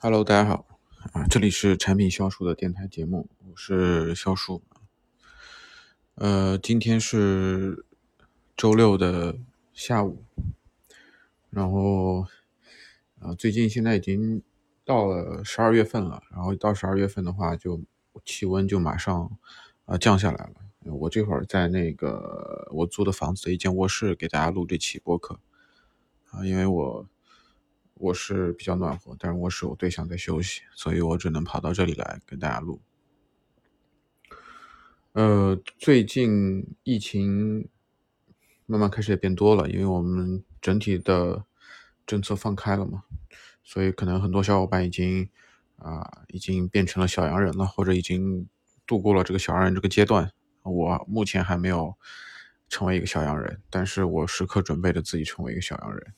Hello，大家好啊，这里是产品销售的电台节目，我是肖叔。呃，今天是周六的下午，然后啊，最近现在已经到了十二月份了，然后到十二月份的话，就气温就马上啊降下来了。我这会儿在那个我租的房子的一间卧室给大家录这期播客啊，因为我。我是比较暖和，但是卧室我对象在休息，所以我只能跑到这里来跟大家录。呃，最近疫情慢慢开始也变多了，因为我们整体的政策放开了嘛，所以可能很多小伙伴已经啊已经变成了小阳人了，或者已经度过了这个小阳人这个阶段。我目前还没有成为一个小阳人，但是我时刻准备着自己成为一个小阳人。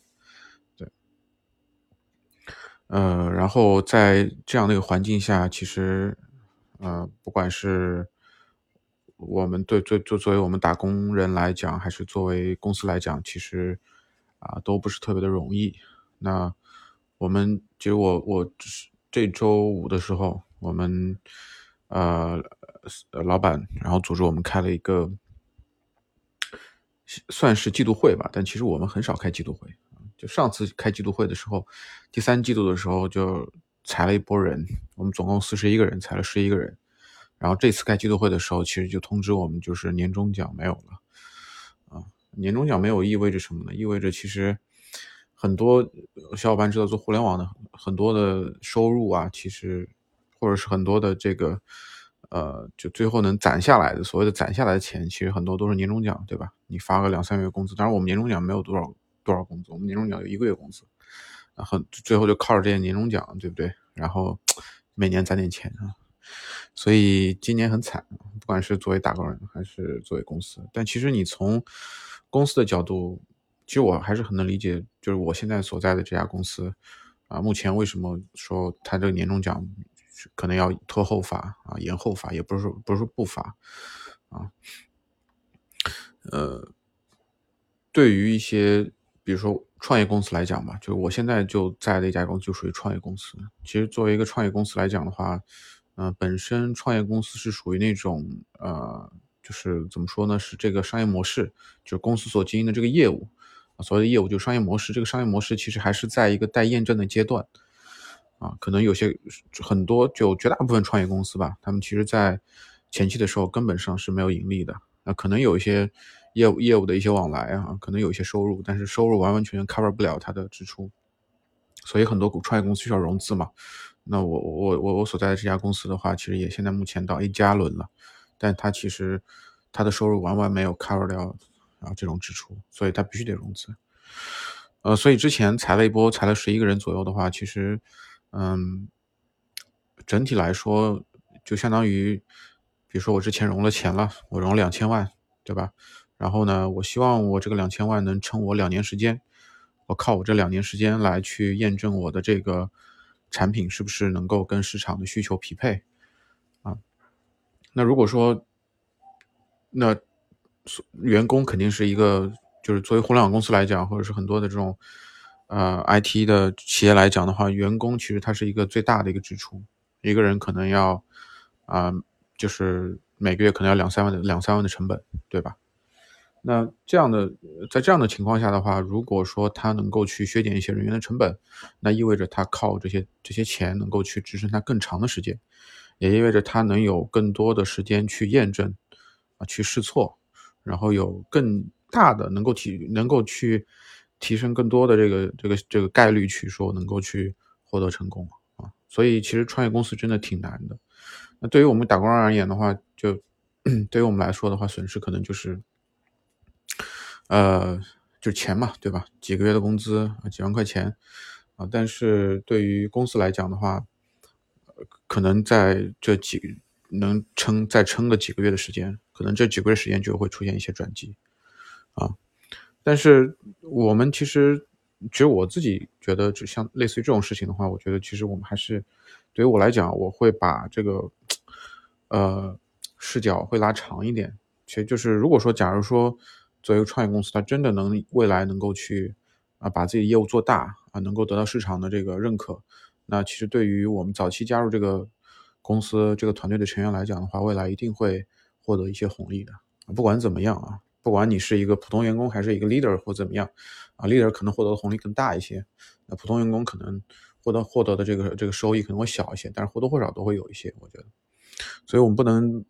呃，然后在这样的一个环境下，其实，呃，不管是我们对作作作为我们打工人来讲，还是作为公司来讲，其实啊都不是特别的容易。那我们其实我我这周五的时候，我们呃老板然后组织我们开了一个算是季度会吧，但其实我们很少开季度会。就上次开季度会的时候，第三季度的时候就裁了一波人，我们总共四十一个人，裁了十一个人。然后这次开季度会的时候，其实就通知我们，就是年终奖没有了。啊，年终奖没有意味着什么呢？意味着其实很多小伙伴知道做互联网的很多的收入啊，其实或者是很多的这个呃，就最后能攒下来的所谓的攒下来的钱，其实很多都是年终奖，对吧？你发个两三个月工资，当然我们年终奖没有多少。多少工资？我们年终奖有一个月工资，然后最后就靠着这些年终奖，对不对？然后每年攒点钱啊，所以今年很惨，不管是作为打工人还是作为公司。但其实你从公司的角度，其实我还是很能理解，就是我现在所在的这家公司啊，目前为什么说他这个年终奖可能要拖后发啊，延后发，也不是说不是说不发啊，呃，对于一些。比如说创业公司来讲吧，就是我现在就在的一家公司就属于创业公司。其实作为一个创业公司来讲的话，嗯，本身创业公司是属于那种呃，就是怎么说呢，是这个商业模式，就是公司所经营的这个业务啊，所谓的业务就是商业模式。这个商业模式其实还是在一个待验证的阶段啊，可能有些很多就绝大部分创业公司吧，他们其实在前期的时候根本上是没有盈利的，那可能有一些。业务业务的一些往来啊，可能有一些收入，但是收入完完全全 cover 不了它的支出，所以很多创业公司需要融资嘛。那我我我我所在的这家公司的话，其实也现在目前到 A 加轮了，但它其实它的收入完完没有 cover 掉啊这种支出，所以它必须得融资。呃，所以之前裁了一波，裁了十一个人左右的话，其实嗯，整体来说就相当于，比如说我之前融了钱了，我融两千万，对吧？然后呢，我希望我这个两千万能撑我两年时间，我靠我这两年时间来去验证我的这个产品是不是能够跟市场的需求匹配啊？那如果说，那员工肯定是一个，就是作为互联网公司来讲，或者是很多的这种呃 IT 的企业来讲的话，员工其实它是一个最大的一个支出，一个人可能要啊，就是每个月可能要两三万的两三万的成本，对吧？那这样的，在这样的情况下的话，如果说他能够去削减一些人员的成本，那意味着他靠这些这些钱能够去支撑他更长的时间，也意味着他能有更多的时间去验证，啊，去试错，然后有更大的能够提能够去提升更多的这个这个这个概率去说能够去获得成功啊。所以其实创业公司真的挺难的。那对于我们打工人而言的话，就 对于我们来说的话，损失可能就是。呃，就钱嘛，对吧？几个月的工资，几万块钱啊。但是对于公司来讲的话，可能在这几能撑再撑个几个月的时间，可能这几个月时间就会出现一些转机啊。但是我们其实，其实我自己觉得，就像类似于这种事情的话，我觉得其实我们还是对于我来讲，我会把这个呃视角会拉长一点。其实就是如果说，假如说。作为一个创业公司，它真的能未来能够去啊把自己的业务做大啊，能够得到市场的这个认可，那其实对于我们早期加入这个公司这个团队的成员来讲的话，未来一定会获得一些红利的。不管怎么样啊，不管你是一个普通员工还是一个 leader 或怎么样啊，leader 可能获得的红利更大一些，那普通员工可能获得获得的这个这个收益可能会小一些，但是或多或少都会有一些，我觉得。所以我们不能，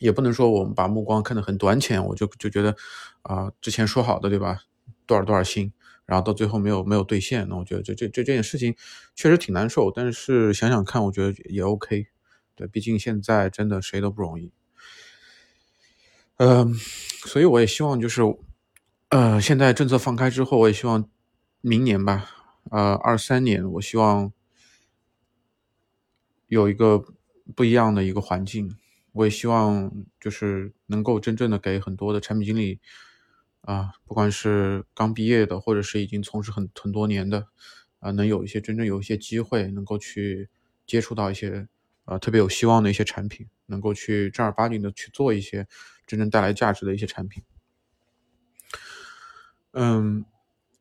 也不能说我们把目光看得很短浅，我就就觉得啊，之前说好的对吧，多少多少薪。然后到最后没有没有兑现，那我觉得这这这这件事情确实挺难受，但是想想看，我觉得也 OK。对，毕竟现在真的谁都不容易。嗯，所以我也希望就是，呃，现在政策放开之后，我也希望明年吧，呃，二三年，我希望有一个不一样的一个环境。我也希望就是能够真正的给很多的产品经理。啊，不管是刚毕业的，或者是已经从事很很多年的，啊，能有一些真正有一些机会，能够去接触到一些，呃，特别有希望的一些产品，能够去正儿八经的去做一些真正带来价值的一些产品。嗯，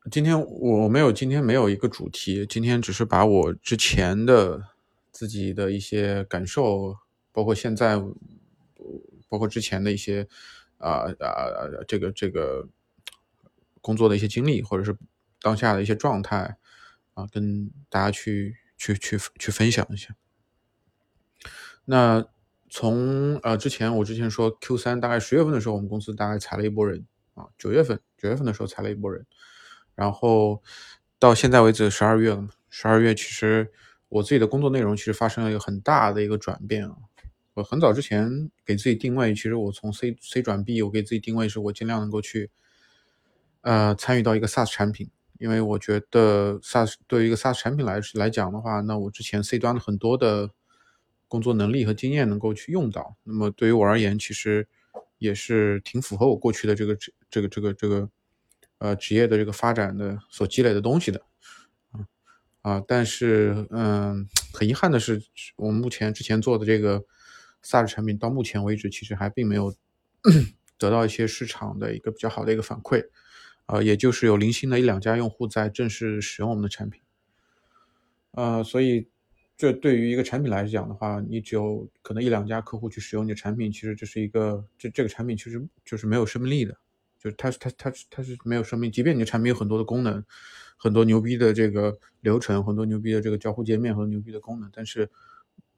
今天我没有，今天没有一个主题，今天只是把我之前的自己的一些感受，包括现在，包括之前的一些。啊啊，这个这个工作的一些经历，或者是当下的一些状态啊，跟大家去去去去分享一下。那从呃之前我之前说 Q 三大概十月份的时候，我们公司大概裁了一波人啊，九月份九月份的时候裁了一波人，然后到现在为止十二月了嘛，十二月其实我自己的工作内容其实发生了一个很大的一个转变啊。很早之前给自己定位，其实我从 C C 转 B，我给自己定位是我尽量能够去，呃，参与到一个 SaaS 产品，因为我觉得 SaaS 对于一个 SaaS 产品来来讲的话，那我之前 C 端的很多的工作能力和经验能够去用到，那么对于我而言，其实也是挺符合我过去的这个这个这个这个呃职业的这个发展的所积累的东西的，啊啊，但是嗯，很遗憾的是，我们目前之前做的这个。SaaS 产品到目前为止，其实还并没有得到一些市场的一个比较好的一个反馈，呃，也就是有零星的一两家用户在正式使用我们的产品，呃，所以这对于一个产品来讲的话，你只有可能一两家客户去使用你的产品，其实这是一个这这个产品其实就是没有生命力的，就是它它它它是没有生命，即便你的产品有很多的功能，很多牛逼的这个流程，很多牛逼的这个交互界面和牛逼的功能，但是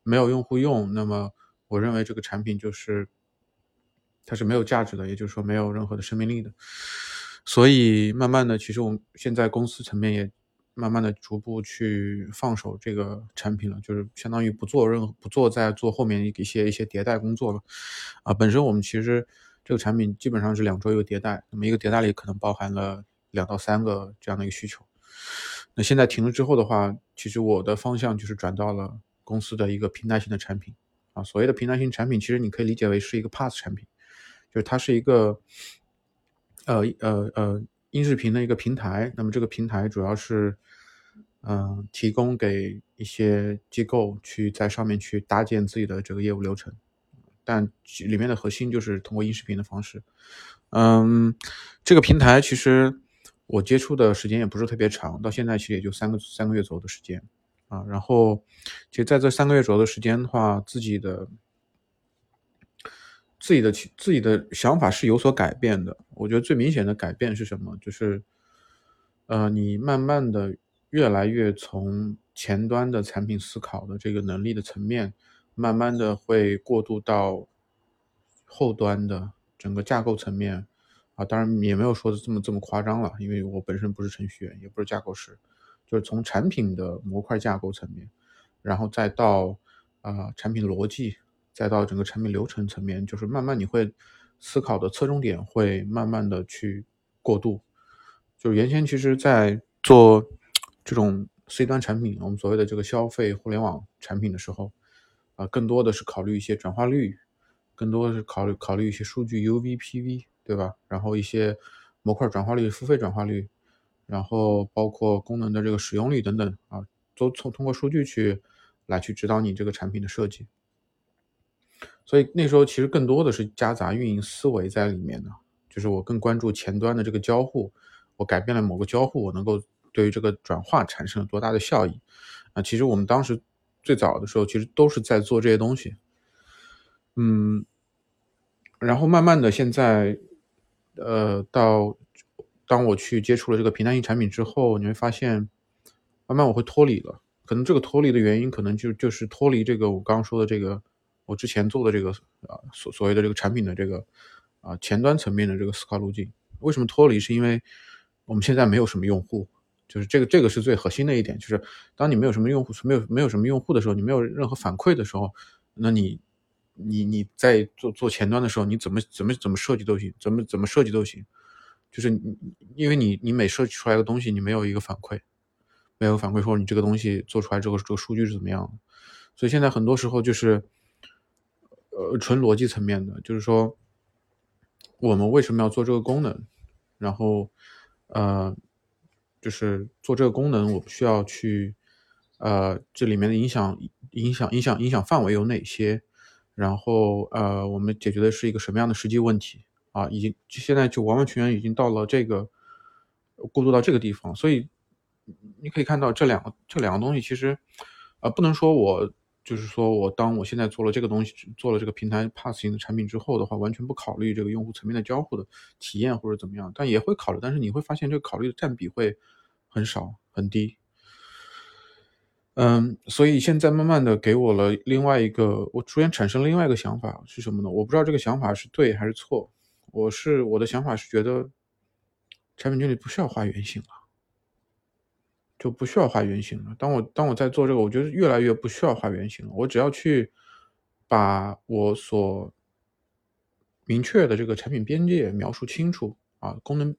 没有用户用，那么。我认为这个产品就是它是没有价值的，也就是说没有任何的生命力的。所以慢慢的，其实我们现在公司层面也慢慢的逐步去放手这个产品了，就是相当于不做任何不做在做后面一些一些迭代工作了。啊，本身我们其实这个产品基本上是两周一个迭代，那么一个迭代里可能包含了两到三个这样的一个需求。那现在停了之后的话，其实我的方向就是转到了公司的一个平台型的产品。啊，所谓的平台型产品，其实你可以理解为是一个 PaaS 产品，就是它是一个，呃呃呃，音视频的一个平台。那么这个平台主要是，嗯，提供给一些机构去在上面去搭建自己的这个业务流程，但里面的核心就是通过音视频的方式。嗯，这个平台其实我接触的时间也不是特别长，到现在其实也就三个三个月左右的时间。啊，然后，其实在这三个月左右的时间的话，自己的自己的自己的想法是有所改变的。我觉得最明显的改变是什么？就是，呃，你慢慢的越来越从前端的产品思考的这个能力的层面，慢慢的会过渡到后端的整个架构层面。啊，当然也没有说的这么这么夸张了，因为我本身不是程序员，也不是架构师。就是从产品的模块架构层面，然后再到啊产品逻辑，再到整个产品流程层面，就是慢慢你会思考的侧重点会慢慢的去过渡。就是原先其实在做这种 C 端产品，我们所谓的这个消费互联网产品的时候，啊更多的是考虑一些转化率，更多的是考虑考虑一些数据 UV、PV，对吧？然后一些模块转化率、付费转化率。然后包括功能的这个使用率等等啊，都从通过数据去来去指导你这个产品的设计。所以那时候其实更多的是夹杂运营思维在里面的，就是我更关注前端的这个交互，我改变了某个交互，我能够对于这个转化产生了多大的效益啊？其实我们当时最早的时候，其实都是在做这些东西，嗯，然后慢慢的现在，呃，到当我去接触了这个平台型产品之后，你会发现，慢慢我会脱离了。可能这个脱离的原因，可能就就是脱离这个我刚刚说的这个我之前做的这个啊所所谓的这个产品的这个啊前端层面的这个思考路径。为什么脱离？是因为我们现在没有什么用户，就是这个这个是最核心的一点，就是当你没有什么用户，没有没有什么用户的时候，你没有任何反馈的时候，那你你你在做做前端的时候，你怎么怎么怎么设计都行，怎么怎么设计都行，就是你因为你你每设计出来的东西，你没有一个反馈，没有反馈说你这个东西做出来之后这个数据是怎么样的，所以现在很多时候就是呃纯逻辑层面的，就是说我们为什么要做这个功能？然后，呃，就是做这个功能，我们需要去，呃，这里面的影响、影响、影响、影响范围有哪些？然后，呃，我们解决的是一个什么样的实际问题？啊，已经现在就完完全全已经到了这个过渡到这个地方，所以你可以看到这两个这两个东西其实，啊，不能说我。就是说，我当我现在做了这个东西，做了这个平台 Pass 型的产品之后的话，完全不考虑这个用户层面的交互的体验或者怎么样，但也会考虑，但是你会发现这个考虑的占比会很少很低。嗯，所以现在慢慢的给我了另外一个，我逐渐产生另外一个想法是什么呢？我不知道这个想法是对还是错。我是我的想法是觉得，产品经理不需要画原型了。就不需要画原型了。当我当我在做这个，我觉得越来越不需要画原型了。我只要去把我所明确的这个产品边界描述清楚啊，功能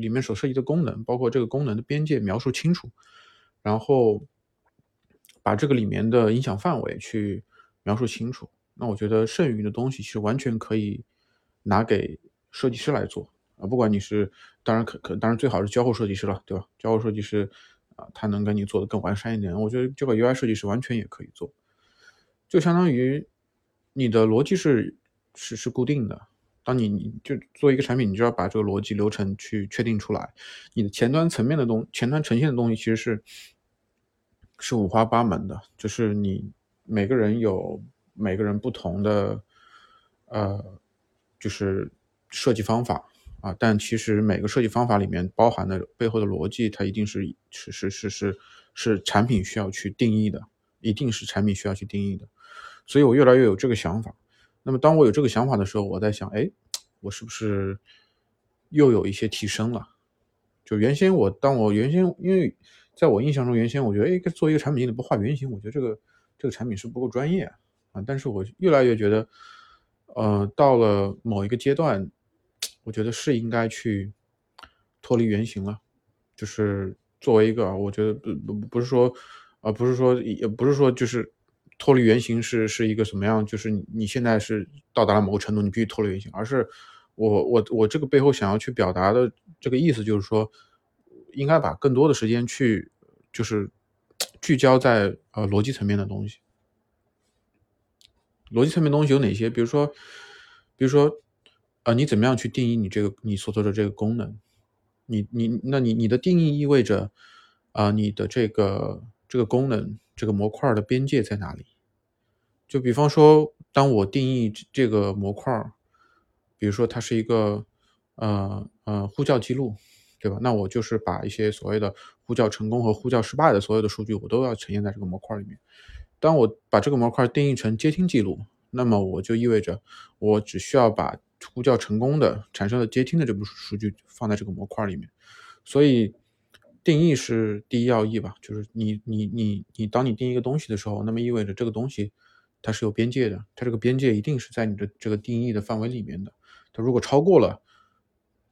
里面所涉及的功能，包括这个功能的边界描述清楚，然后把这个里面的影响范围去描述清楚。那我觉得剩余的东西其实完全可以拿给设计师来做啊。不管你是，当然可可，当然最好是交互设计师了，对吧？交互设计师。啊，他能跟你做的更完善一点，我觉得这个 UI 设计师完全也可以做，就相当于你的逻辑是是是固定的。当你你就做一个产品，你就要把这个逻辑流程去确定出来。你的前端层面的东，前端呈现的东西其实是是五花八门的，就是你每个人有每个人不同的呃，就是设计方法。啊，但其实每个设计方法里面包含的背后的逻辑，它一定是是是是是是产品需要去定义的，一定是产品需要去定义的。所以我越来越有这个想法。那么当我有这个想法的时候，我在想，哎，我是不是又有一些提升了？就原先我当我原先，因为在我印象中，原先我觉得，哎，做一个产品经理不画原型，我觉得这个这个产品是不够专业啊。但是我越来越觉得，呃，到了某一个阶段。我觉得是应该去脱离原型了，就是作为一个，我觉得不不不是说，啊不是说也不是说就是脱离原型是是一个什么样，就是你你现在是到达了某个程度，你必须脱离原型，而是我我我这个背后想要去表达的这个意思就是说，应该把更多的时间去就是聚焦在呃逻辑层面的东西，逻辑层面东西有哪些？比如说，比如说。啊，你怎么样去定义你这个你所做的这个功能？你你那你你的定义意味着啊，你的这个这个功能这个模块的边界在哪里？就比方说，当我定义这个模块，比如说它是一个呃呃呼叫记录，对吧？那我就是把一些所谓的呼叫成功和呼叫失败的所有的数据，我都要呈现在这个模块里面。当我把这个模块定义成接听记录，那么我就意味着我只需要把呼叫成功的产生的接听的这部数据放在这个模块里面，所以定义是第一要义吧？就是你你你你，当你定一个东西的时候，那么意味着这个东西它是有边界的，它这个边界一定是在你的这个定义的范围里面的。它如果超过了，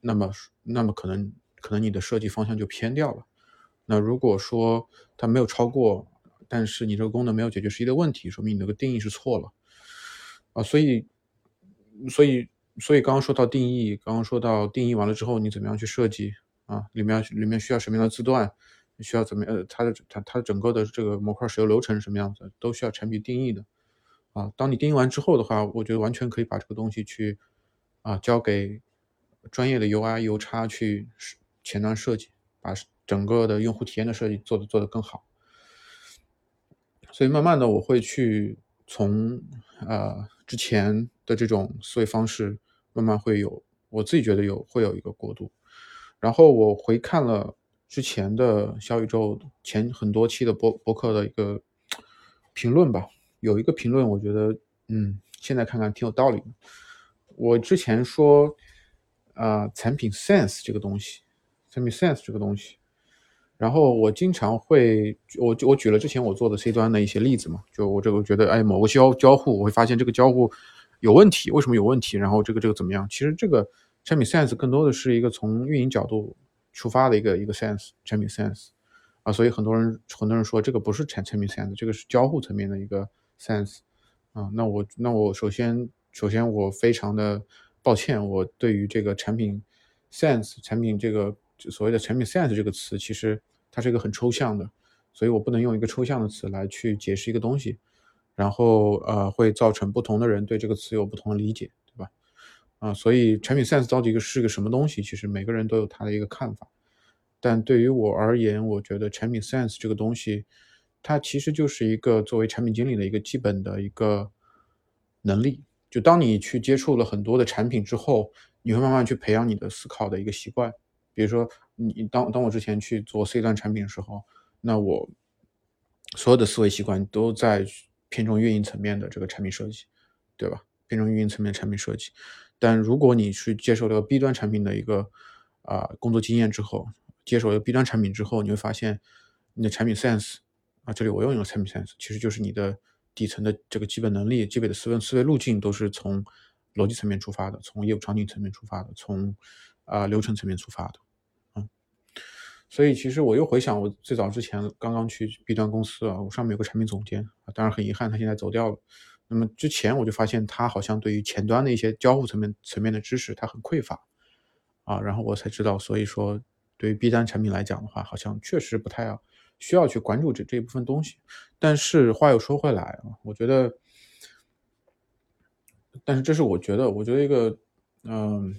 那么那么可能可能你的设计方向就偏掉了。那如果说它没有超过，但是你这个功能没有解决实际的问题，说明你这个定义是错了啊。所以所以。所以刚刚说到定义，刚刚说到定义完了之后，你怎么样去设计啊？里面里面需要什么样的字段？需要怎么呃，它的它它整个的这个模块使用流程是什么样子？都需要产品定义的啊。当你定义完之后的话，我觉得完全可以把这个东西去啊交给专业的 UI、U 叉去前端设计，把整个的用户体验的设计做的做得更好。所以慢慢的我会去从呃之前的这种思维方式，慢慢会有我自己觉得有会有一个过渡。然后我回看了之前的小宇宙前很多期的博博客的一个评论吧，有一个评论我觉得嗯现在看看挺有道理的。我之前说啊产品 sense 这个东西，产品 sense 这个东西。然后我经常会，我我举了之前我做的 C 端的一些例子嘛，就我这个觉得，哎，某个交交互，我会发现这个交互有问题，为什么有问题？然后这个这个怎么样？其实这个产品 sense 更多的是一个从运营角度出发的一个一个 sense，产品 sense 啊，所以很多人很多人说这个不是产产品 sense，这个是交互层面的一个 sense 啊。那我那我首先首先我非常的抱歉，我对于这个产品 sense 产品这个。所谓的产品 sense 这个词，其实它是一个很抽象的，所以我不能用一个抽象的词来去解释一个东西，然后呃会造成不同的人对这个词有不同的理解，对吧？啊，所以产品 sense 到底是个什么东西？其实每个人都有他的一个看法，但对于我而言，我觉得产品 sense 这个东西，它其实就是一个作为产品经理的一个基本的一个能力。就当你去接触了很多的产品之后，你会慢慢去培养你的思考的一个习惯。比如说，你当当我之前去做 C 端产品的时候，那我所有的思维习惯都在偏重运营层面的这个产品设计，对吧？偏重运营层面产品设计。但如果你去接受这个 B 端产品的一个啊工作经验之后，接手了 B 端产品之后，你会发现你的产品 sense 啊，这里我用了产品 sense，其实就是你的底层的这个基本能力、基本的思维思维路径都是从逻辑层面出发的，从业务场景层面出发的，从啊流程层面出发的。所以其实我又回想，我最早之前刚刚去 B 端公司啊，我上面有个产品总监啊，当然很遗憾他现在走掉了。那么之前我就发现他好像对于前端的一些交互层面层面的知识他很匮乏啊，然后我才知道，所以说对于 B 端产品来讲的话，好像确实不太要需要去关注这这一部分东西。但是话又说回来啊，我觉得，但是这是我觉得，我觉得一个嗯，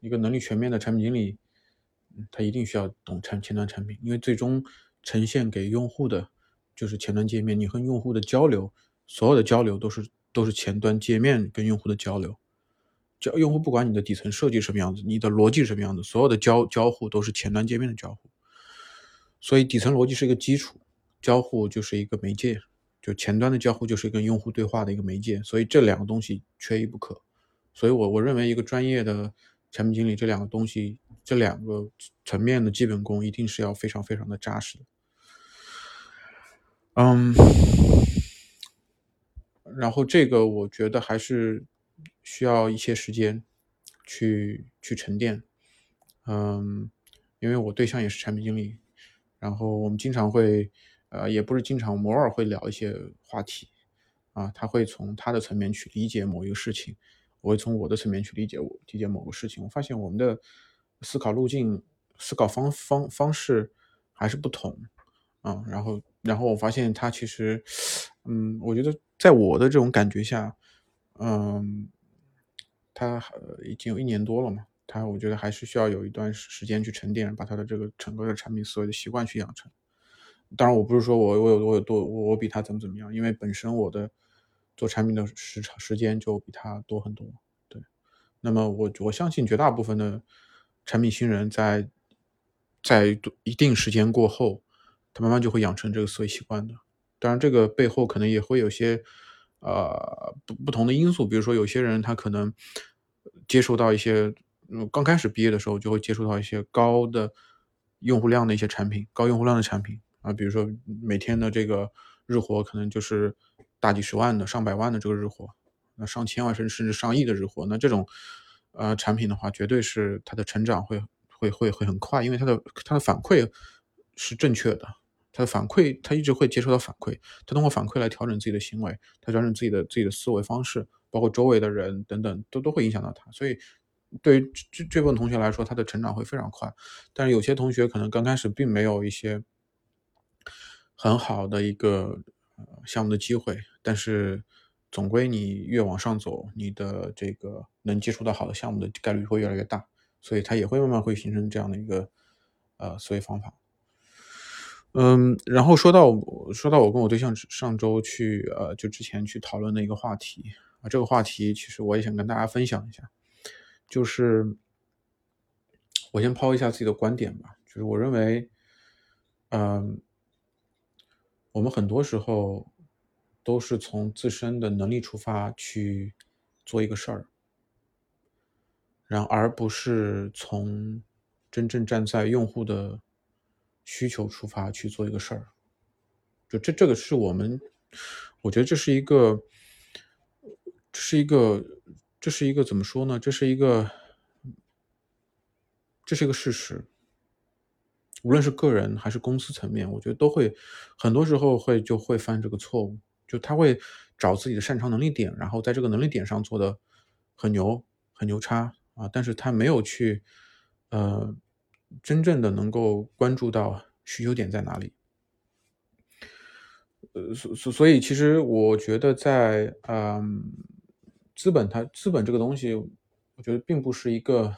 一个能力全面的产品经理。他一定需要懂产前端产品，因为最终呈现给用户的就是前端界面。你和用户的交流，所有的交流都是都是前端界面跟用户的交流。交用户不管你的底层设计什么样子，你的逻辑什么样子，所有的交交互都是前端界面的交互。所以底层逻辑是一个基础，交互就是一个媒介，就前端的交互就是跟用户对话的一个媒介。所以这两个东西缺一不可。所以我我认为一个专业的产品经理，这两个东西。这两个层面的基本功一定是要非常非常的扎实的，嗯，然后这个我觉得还是需要一些时间去去沉淀，嗯，因为我对象也是产品经理，然后我们经常会，呃，也不是经常，偶尔会聊一些话题，啊，他会从他的层面去理解某一个事情，我会从我的层面去理解我理解某个事情，我发现我们的。思考路径、思考方方方式还是不同，啊，然后，然后我发现他其实，嗯，我觉得在我的这种感觉下，嗯，他已经有一年多了嘛，他我觉得还是需要有一段时间去沉淀，把他的这个整个的产品思维的习惯去养成。当然，我不是说我我有我有多我我比他怎么怎么样，因为本身我的做产品的时长时间就比他多很多，对。那么我我相信绝大部分的。产品新人在在一定时间过后，他慢慢就会养成这个思维习惯的。当然，这个背后可能也会有些呃不不同的因素，比如说有些人他可能接触到一些，嗯，刚开始毕业的时候就会接触到一些高的用户量的一些产品，高用户量的产品啊，比如说每天的这个日活可能就是大几十万的、上百万的这个日活，那上千万甚至甚至上亿的日活，那这种。呃，产品的话，绝对是它的成长会会会会很快，因为它的它的反馈是正确的，它的反馈它一直会接收到反馈，它通过反馈来调整自己的行为，它调整自己的自己的思维方式，包括周围的人等等，都都会影响到他。所以，对于这这部分同学来说，他的成长会非常快。但是有些同学可能刚开始并没有一些很好的一个项目的机会，但是。总归你越往上走，你的这个能接触到好的项目的概率会越来越大，所以它也会慢慢会形成这样的一个，呃思维方法。嗯，然后说到说到我跟我对象上周去呃就之前去讨论的一个话题啊，这个话题其实我也想跟大家分享一下，就是我先抛一下自己的观点吧，就是我认为，嗯，我们很多时候都是从自身的能力出发去做一个事儿，然而不是从真正站在用户的。需求出发去做一个事儿，就这这个是我们，我觉得这是一个，这是一个，这是一个怎么说呢？这是一个，这是一个事实。无论是个人还是公司层面，我觉得都会很多时候会就会犯这个错误，就他会找自己的擅长能力点，然后在这个能力点上做的很牛很牛叉啊，但是他没有去呃。真正的能够关注到需求点在哪里，呃，所所所以，其实我觉得在嗯，资本它资本这个东西，我觉得并不是一个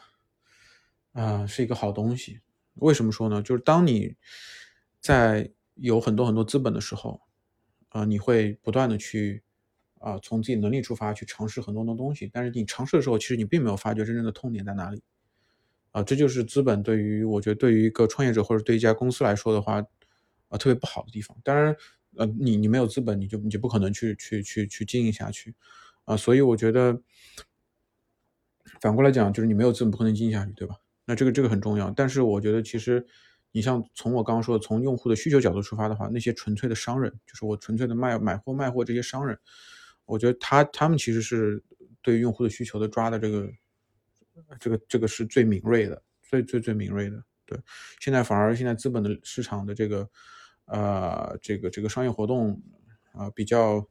啊是一个好东西。为什么说呢？就是当你在有很多很多资本的时候，啊，你会不断的去啊从自己能力出发去尝试很多的东西，但是你尝试的时候，其实你并没有发觉真正的痛点在哪里。啊，这就是资本对于我觉得对于一个创业者或者对一家公司来说的话，啊，特别不好的地方。当然，呃，你你没有资本，你就你就不可能去去去去经营下去，啊，所以我觉得反过来讲，就是你没有资本不可能经营下去，对吧？那这个这个很重要。但是我觉得其实你像从我刚刚说的，从用户的需求角度出发的话，那些纯粹的商人，就是我纯粹的卖买货卖货这些商人，我觉得他他们其实是对用户的需求的抓的这个。这个这个是最敏锐的，最最最敏锐的。对，现在反而现在资本的市场的这个，呃，这个这个商业活动啊，比较，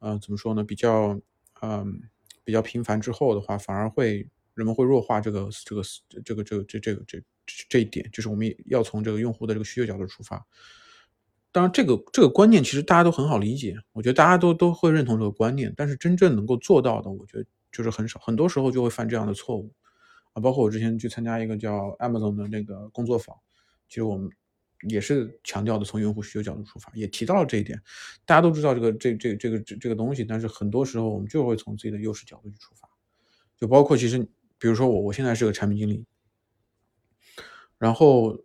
呃，怎么说呢？比较，嗯，比较频繁之后的话，反而会人们会弱化这个这个这个这个这这个这这一点，就是我们要从这个用户的这个需求角度出发。当然，这个这个观念其实大家都很好理解，我觉得大家都都会认同这个观念，但是真正能够做到的，我觉得。就是很少，很多时候就会犯这样的错误啊！包括我之前去参加一个叫 Amazon 的那个工作坊，其实我们也是强调的从用户需求角度出发，也提到了这一点。大家都知道这个这这这个这这个东西，但是很多时候我们就会从自己的优势角度去出发。就包括其实，比如说我我现在是个产品经理，然后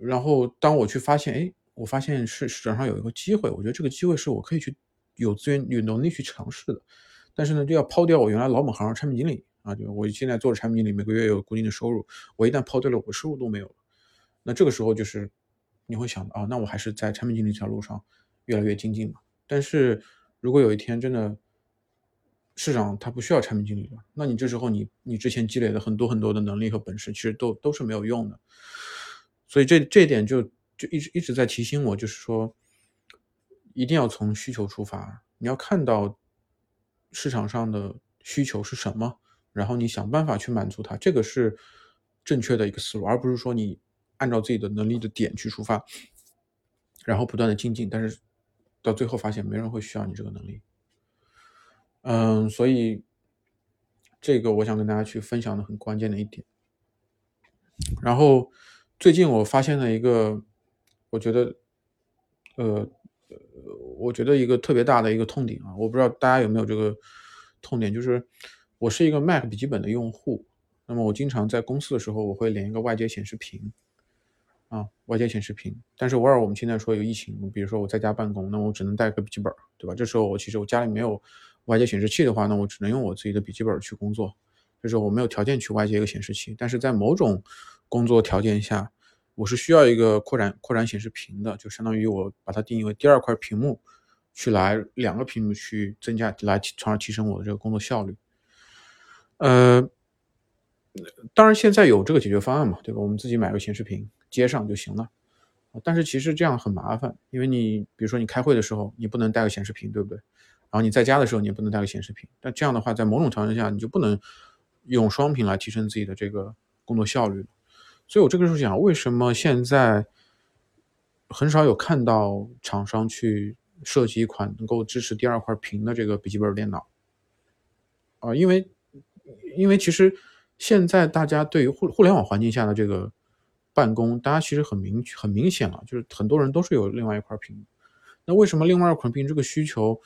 然后当我去发现，哎，我发现市市场上有一个机会，我觉得这个机会是我可以去有资源有能力去尝试的。但是呢，就要抛掉我原来老本行产品经理啊，就我现在做的产品经理，每个月有固定的收入。我一旦抛掉了，我收入都没有了。那这个时候就是你会想啊，那我还是在产品经理这条路上越来越精进嘛。但是如果有一天真的市场它不需要产品经理了，那你这时候你你之前积累的很多很多的能力和本事，其实都都是没有用的。所以这这一点就就一直一直在提醒我，就是说一定要从需求出发，你要看到。市场上的需求是什么？然后你想办法去满足它，这个是正确的一个思路，而不是说你按照自己的能力的点去出发，然后不断的精进，但是到最后发现没人会需要你这个能力。嗯，所以这个我想跟大家去分享的很关键的一点。然后最近我发现了一个，我觉得，呃。我觉得一个特别大的一个痛点啊，我不知道大家有没有这个痛点，就是我是一个 Mac 笔记本的用户，那么我经常在公司的时候，我会连一个外接显示屏啊，外接显示屏。但是偶尔我们现在说有疫情，比如说我在家办公，那我只能带个笔记本，对吧？这时候我其实我家里没有外接显示器的话，那我只能用我自己的笔记本去工作，就是我没有条件去外接一个显示器。但是在某种工作条件下，我是需要一个扩展扩展显示屏的，就相当于我把它定义为第二块屏幕，去来两个屏幕去增加来从而提升我的这个工作效率。呃，当然现在有这个解决方案嘛，对吧？我们自己买个显示屏接上就行了。但是其实这样很麻烦，因为你比如说你开会的时候你不能带个显示屏，对不对？然后你在家的时候你也不能带个显示屏。那这样的话，在某种条件下你就不能用双屏来提升自己的这个工作效率。所以，我这个时候讲，为什么现在很少有看到厂商去设计一款能够支持第二块屏的这个笔记本电脑？啊，因为，因为其实现在大家对于互互联网环境下的这个办公，大家其实很明很明显了，就是很多人都是有另外一块屏。那为什么另外一块屏这个需求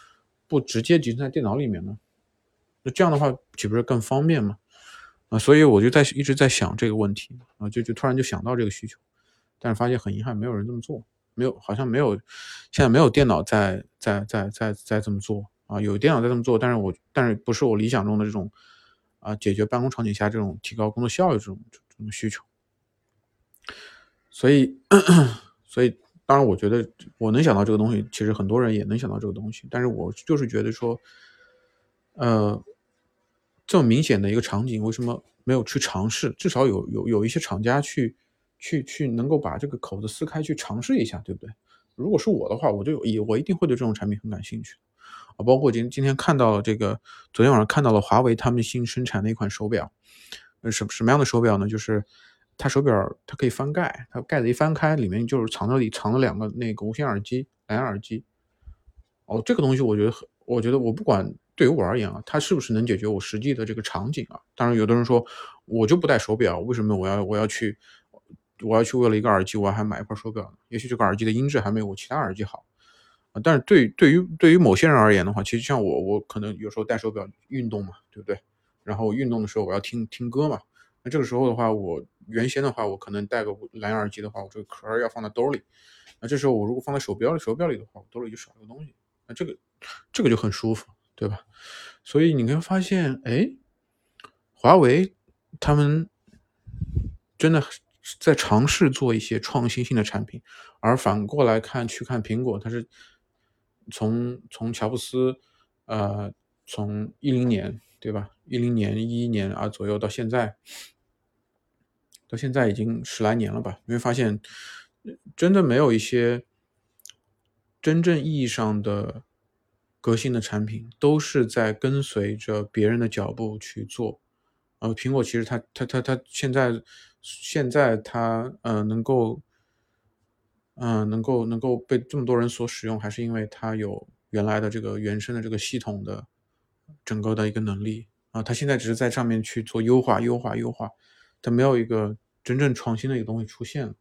不直接集成在电脑里面呢？那这样的话岂不是更方便吗？啊，所以我就在一直在想这个问题啊，就就突然就想到这个需求，但是发现很遗憾，没有人这么做，没有，好像没有，现在没有电脑在在在在在这么做啊，有电脑在这么做，但是我但是不是我理想中的这种啊，解决办公场景下这种提高工作效率这种这种需求，所以 所以当然我觉得我能想到这个东西，其实很多人也能想到这个东西，但是我就是觉得说，呃。这么明显的一个场景，为什么没有去尝试？至少有有有一些厂家去去去能够把这个口子撕开去尝试一下，对不对？如果是我的话，我就也我一定会对这种产品很感兴趣啊。包括今今天看到了这个，昨天晚上看到了华为他们新生产的一款手表，呃，什什么样的手表呢？就是它手表它可以翻盖，它盖子一翻开，里面就是藏着里藏了两个那个无线耳机蓝牙耳机。哦，这个东西我觉得很，我觉得我不管。对于我而言啊，它是不是能解决我实际的这个场景啊？当然，有的人说我就不戴手表，为什么我要我要去我要去为了一个耳机，我还买一块手表呢？也许这个耳机的音质还没有我其他耳机好啊。但是对对于对于某些人而言的话，其实像我，我可能有时候戴手表运动嘛，对不对？然后运动的时候我要听听歌嘛，那这个时候的话，我原先的话，我可能带个蓝牙耳机的话，我这个壳要放在兜里。那这时候我如果放在手表里，手表里的话，我兜里就少一个东西。那这个这个就很舒服。对吧？所以你会发现，哎，华为他们真的在尝试做一些创新性的产品，而反过来看去看苹果，它是从从乔布斯，呃，从一零年对吧？一零年、一一年啊左右到现在，到现在已经十来年了吧？你会发现，真的没有一些真正意义上的。革新的产品都是在跟随着别人的脚步去做，呃，苹果其实它它它它现在现在它呃能够嗯能够能够被这么多人所使用，还是因为它有原来的这个原生的这个系统的整个的一个能力啊，它现在只是在上面去做优化优化优化，它没有一个真正创新的一个东西出现了，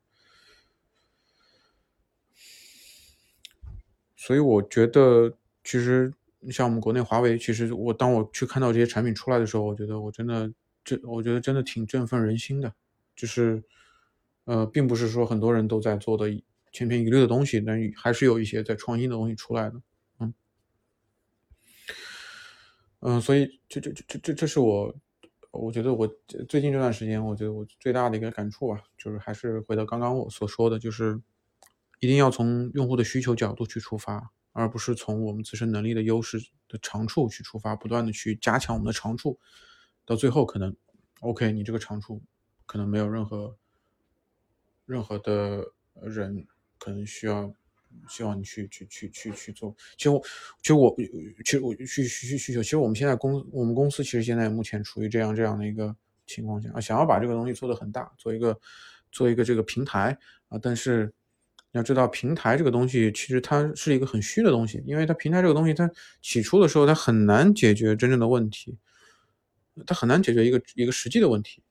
所以我觉得。其实，像我们国内华为，其实我当我去看到这些产品出来的时候，我觉得我真的，这我觉得真的挺振奋人心的。就是，呃，并不是说很多人都在做的千篇一律的东西，但还是有一些在创新的东西出来的。嗯，所以这这这这这这是我，我觉得我最近这段时间，我觉得我最大的一个感触吧，就是还是回到刚刚我所说的，就是一定要从用户的需求角度去出发。而不是从我们自身能力的优势的长处去出发，不断的去加强我们的长处，到最后可能，OK，你这个长处可能没有任何任何的人可能需要希望你去去去去去做。其实我其实我其实我需需需求，其实我们现在公我们公司其实现在目前处于这样这样的一个情况下啊，想要把这个东西做得很大，做一个做一个这个平台啊，但是。要知道，平台这个东西其实它是一个很虚的东西，因为它平台这个东西，它起初的时候它很难解决真正的问题，它很难解决一个一个实际的问题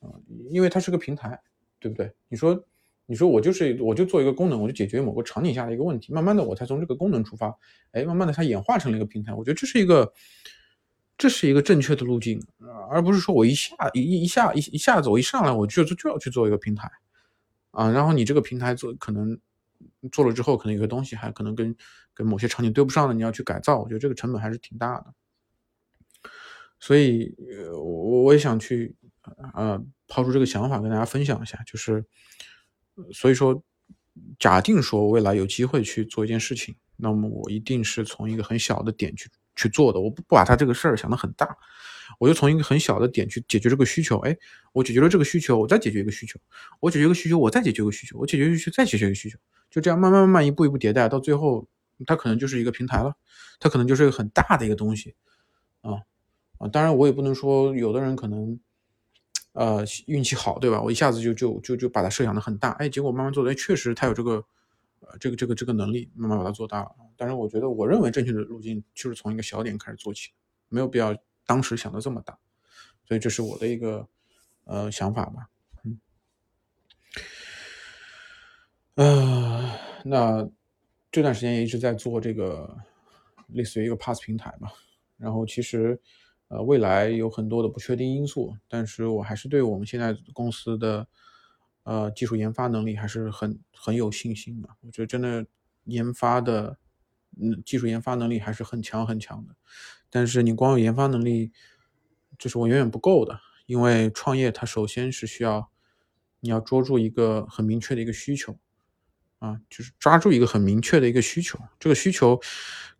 啊，因为它是个平台，对不对？你说，你说我就是我就做一个功能，我就解决某个场景下的一个问题，慢慢的我才从这个功能出发，哎，慢慢的它演化成了一个平台，我觉得这是一个这是一个正确的路径，而不是说我一下一一下一一下子我一上来我就就要去做一个平台。啊，然后你这个平台做可能做了之后，可能有些东西还可能跟跟某些场景对不上的，你要去改造，我觉得这个成本还是挺大的。所以，我我也想去呃抛出这个想法跟大家分享一下，就是所以说，假定说未来有机会去做一件事情，那么我一定是从一个很小的点去去做的，我不不把它这个事儿想得很大。我就从一个很小的点去解决这个需求，哎，我解决了这个需求，我再解决一个需求，我解决一个需求，我再解决一个需求，我解决需求再解决一个需求，就这样慢慢慢慢一步一步迭代，到最后它可能就是一个平台了，它可能就是一个很大的一个东西，啊啊，当然我也不能说有的人可能，呃，运气好，对吧？我一下子就就就就把它设想的很大，哎，结果慢慢做的，哎，确实他有这个，呃，这个这个这个能力，慢慢把它做大了。但是我觉得，我认为正确的路径就是从一个小点开始做起，没有必要。当时想的这么大，所以这是我的一个呃想法吧，嗯，呃，那这段时间也一直在做这个类似于一个 Pass 平台嘛，然后其实呃未来有很多的不确定因素，但是我还是对我们现在公司的呃技术研发能力还是很很有信心的。我觉得真的研发的嗯技术研发能力还是很强很强的，但是你光有研发能力，这是我远远不够的，因为创业它首先是需要你要捉住一个很明确的一个需求。啊，就是抓住一个很明确的一个需求，这个需求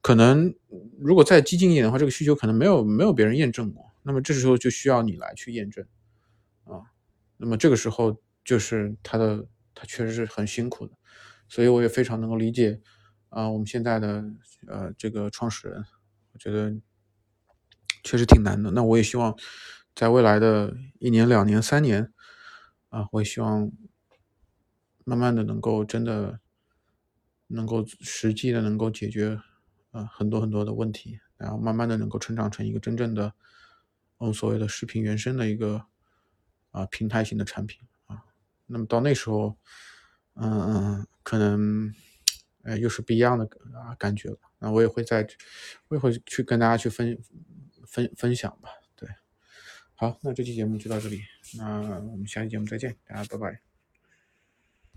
可能如果再激进一点的话，这个需求可能没有没有别人验证过，那么这时候就需要你来去验证啊。那么这个时候就是他的他确实是很辛苦的，所以我也非常能够理解啊，我们现在的呃这个创始人，我觉得确实挺难的。那我也希望在未来的一年、两年、三年啊，我也希望。慢慢的能够真的能够实际的能够解决啊很多很多的问题，然后慢慢的能够成长成一个真正的我们所谓的视频原生的一个啊平台型的产品啊。那么到那时候，嗯嗯，可能呃又是不一样的啊感觉了。那我也会在，我也会去跟大家去分分分享吧。对，好，那这期节目就到这里，那我们下期节目再见，大家拜拜。